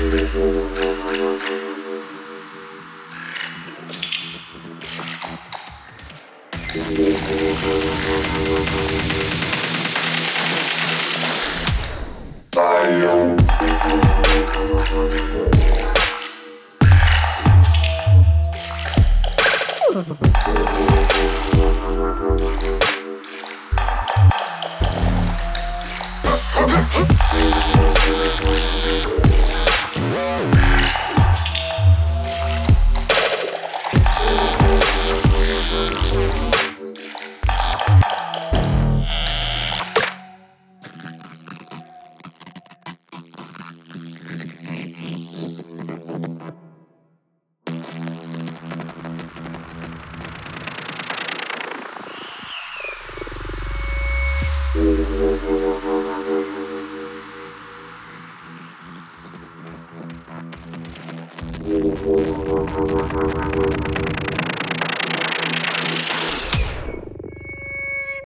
Bio. Thank you.